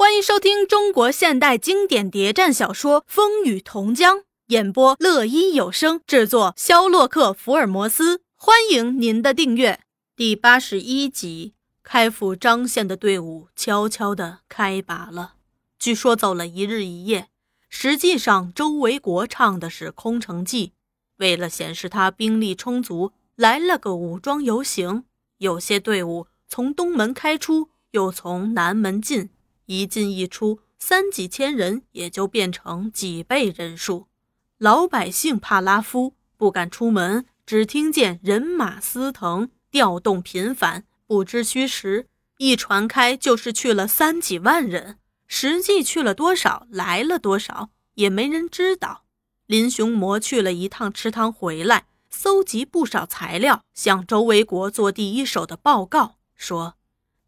欢迎收听中国现代经典谍战小说《风雨同江》，演播乐一有声，制作肖洛克福尔摩斯。欢迎您的订阅。第八十一集，开赴张县的队伍悄悄地开拔了。据说走了一日一夜，实际上周维国唱的是空城计。为了显示他兵力充足，来了个武装游行。有些队伍从东门开出，又从南门进。一进一出，三几千人也就变成几倍人数。老百姓怕拉夫，不敢出门，只听见人马嘶腾，调动频繁，不知虚实。一传开，就是去了三几万人，实际去了多少，来了多少，也没人知道。林雄模去了一趟池塘回来，搜集不少材料，向周维国做第一手的报告，说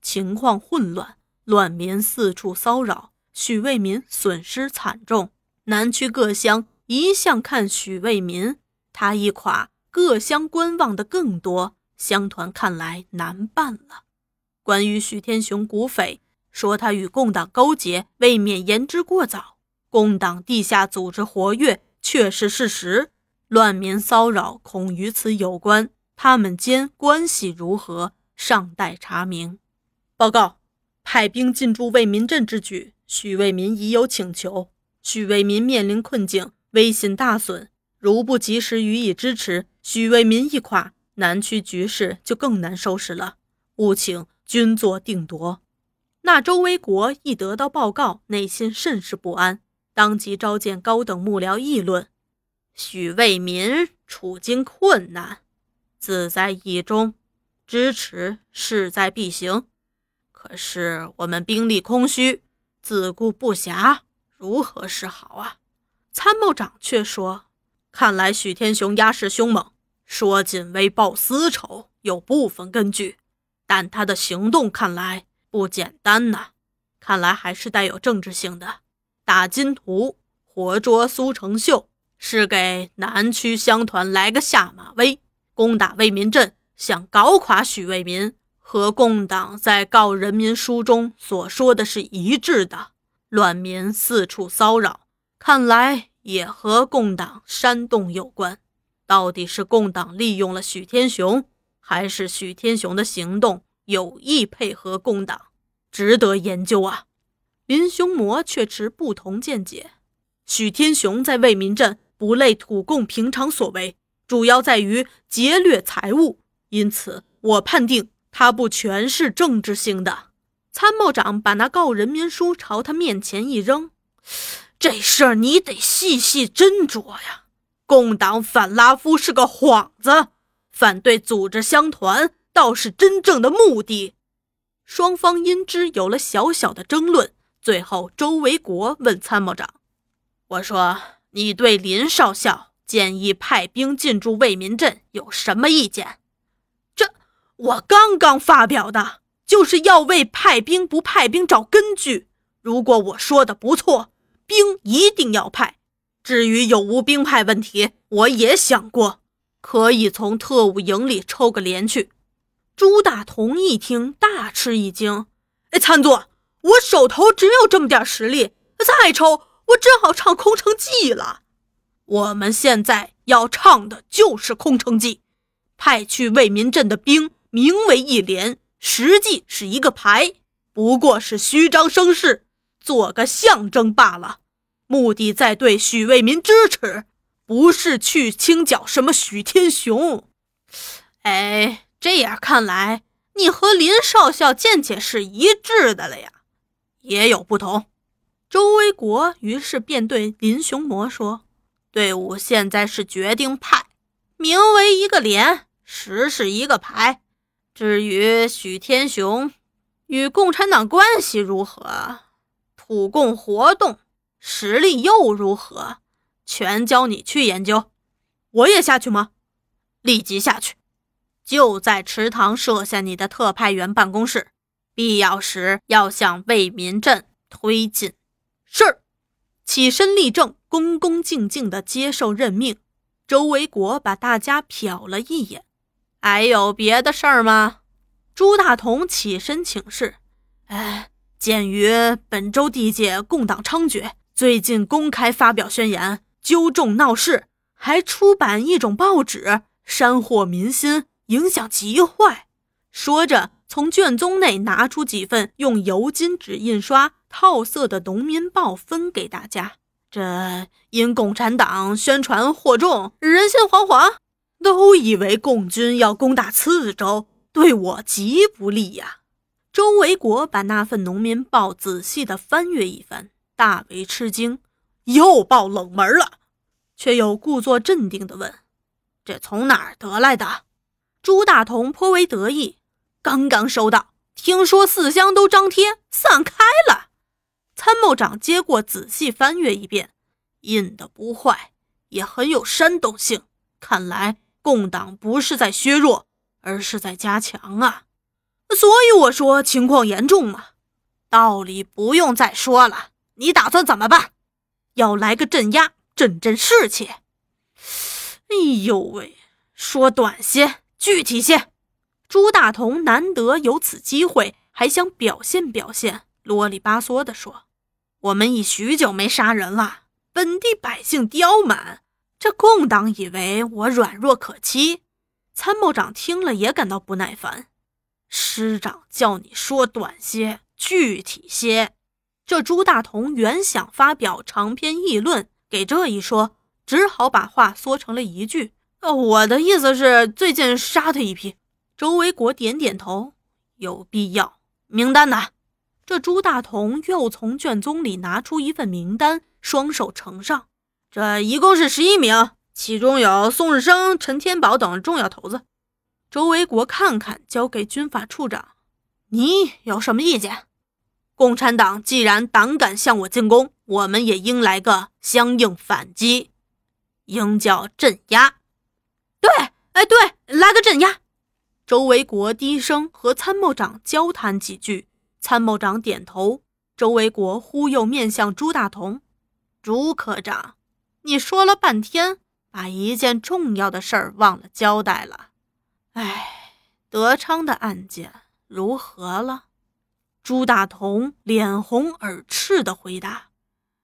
情况混乱。乱民四处骚扰，许卫民损失惨重。南区各乡一向看许卫民，他一垮，各乡观望的更多。乡团看来难办了。关于许天雄股匪，说他与共党勾结，未免言之过早。共党地下组织活跃，确是事实。乱民骚扰，恐与此有关。他们间关系如何，尚待查明。报告。派兵进驻为民镇之举，许为民已有请求。许为民面临困境，威信大损。如不及时予以支持，许为民一垮，南区局势就更难收拾了。务请君作定夺。那周维国一得到报告，内心甚是不安，当即召见高等幕僚议论：许为民处境困难，自在意中，支持势在必行。可是我们兵力空虚，自顾不暇，如何是好啊？参谋长却说：“看来许天雄压势凶猛，说锦为报私仇有部分根据，但他的行动看来不简单呐。看来还是带有政治性的。打金图，活捉苏成秀，是给南区乡团来个下马威，攻打为民镇，想搞垮许为民。”和共党在告人民书中所说的是一致的，乱民四处骚扰，看来也和共党煽动有关。到底是共党利用了许天雄，还是许天雄的行动有意配合共党，值得研究啊！林雄模却持不同见解。许天雄在为民镇不类土共平常所为，主要在于劫掠财物，因此我判定。他不全是政治性的。参谋长把那告人民书朝他面前一扔：“这事儿你得细细斟酌呀。共党反拉夫是个幌子，反对组织乡团倒是真正的目的。”双方因之有了小小的争论。最后，周维国问参谋长：“我说，你对林少校建议派兵进驻为民镇有什么意见？”我刚刚发表的就是要为派兵不派兵找根据。如果我说的不错，兵一定要派。至于有无兵派问题，我也想过，可以从特务营里抽个连去。朱大同一听，大吃一惊：“哎，参座，我手头只有这么点实力，再抽我只好唱空城计了。我们现在要唱的就是空城计，派去为民镇的兵。”名为一连，实际是一个牌，不过是虚张声势，做个象征罢了。目的在对许为民支持，不是去清剿什么许天雄。哎，这样看来，你和林少校见解是一致的了呀？也有不同。周维国于是便对林雄模说：“队伍现在是决定派，名为一个连，实是一个排。”至于许天雄与共产党关系如何，土共活动实力又如何，全交你去研究。我也下去吗？立即下去，就在池塘设下你的特派员办公室，必要时要向为民镇推进。是。起身立正，恭恭敬敬地接受任命。周维国把大家瞟了一眼。还有别的事儿吗？朱大同起身请示。哎，鉴于本周地界共党猖獗，最近公开发表宣言，纠众闹事，还出版一种报纸，煽惑民心，影响极坏。说着，从卷宗内拿出几份用油金纸印刷、套色的农民报，分给大家。这因共产党宣传惑众，人心惶惶，都以为共军要攻打次州，对我极不利呀。周维国把那份农民报仔细地翻阅一番，大为吃惊，又报冷门了，却又故作镇定地问：“这从哪儿得来的？”朱大同颇为得意：“刚刚收到，听说四乡都张贴散开了。”参谋长接过，仔细翻阅一遍，印的不坏，也很有煽动性，看来共党不是在削弱，而是在加强啊。所以我说情况严重嘛，道理不用再说了。你打算怎么办？要来个镇压，振振士气。哎呦喂，说短些，具体些。朱大同难得有此机会，还想表现表现，啰里吧嗦地说：“我们已许久没杀人了，本地百姓刁蛮，这共党以为我软弱可欺。”参谋长听了也感到不耐烦。师长叫你说短些，具体些。这朱大同原想发表长篇议论，给这一说，只好把话缩成了一句：“呃，我的意思是，最近杀他一批。”周维国点点头，有必要。名单呢？这朱大同又从卷宗里拿出一份名单，双手呈上，这一共是十一名，其中有宋日生、陈天宝等重要头子。周维国看看，交给军法处长。你有什么意见？共产党既然胆敢向我进攻，我们也应来个相应反击，应叫镇压。对，哎，对，来个镇压。周维国低声和参谋长交谈几句，参谋长点头。周维国忽又面向朱大同：“朱科长，你说了半天，把一件重要的事儿忘了交代了。”哎，德昌的案件如何了？朱大同脸红耳赤的回答：“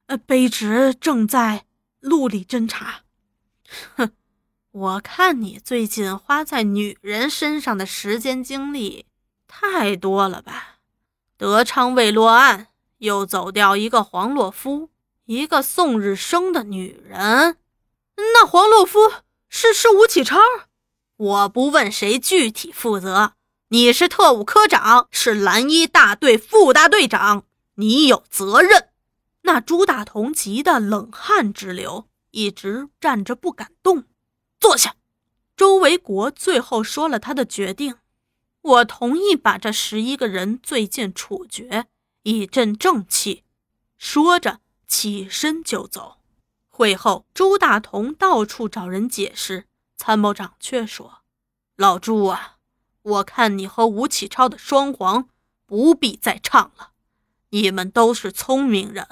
呃，卑职正在陆里侦查。”哼，我看你最近花在女人身上的时间精力太多了吧？德昌未落案，又走掉一个黄洛夫，一个宋日生的女人。那黄洛夫是是吴启超？我不问谁具体负责，你是特务科长，是蓝衣大队副大队长，你有责任。那朱大同急得冷汗直流，一直站着不敢动。坐下。周维国最后说了他的决定：我同意把这十一个人最近处决，以振正气。说着起身就走。会后，朱大同到处找人解释。参谋长却说：“老朱啊，我看你和吴启超的双簧不必再唱了。你们都是聪明人，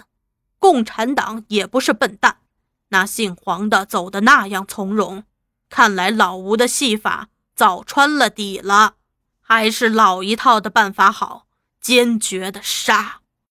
共产党也不是笨蛋。那姓黄的走的那样从容，看来老吴的戏法早穿了底了。还是老一套的办法好，坚决的杀。”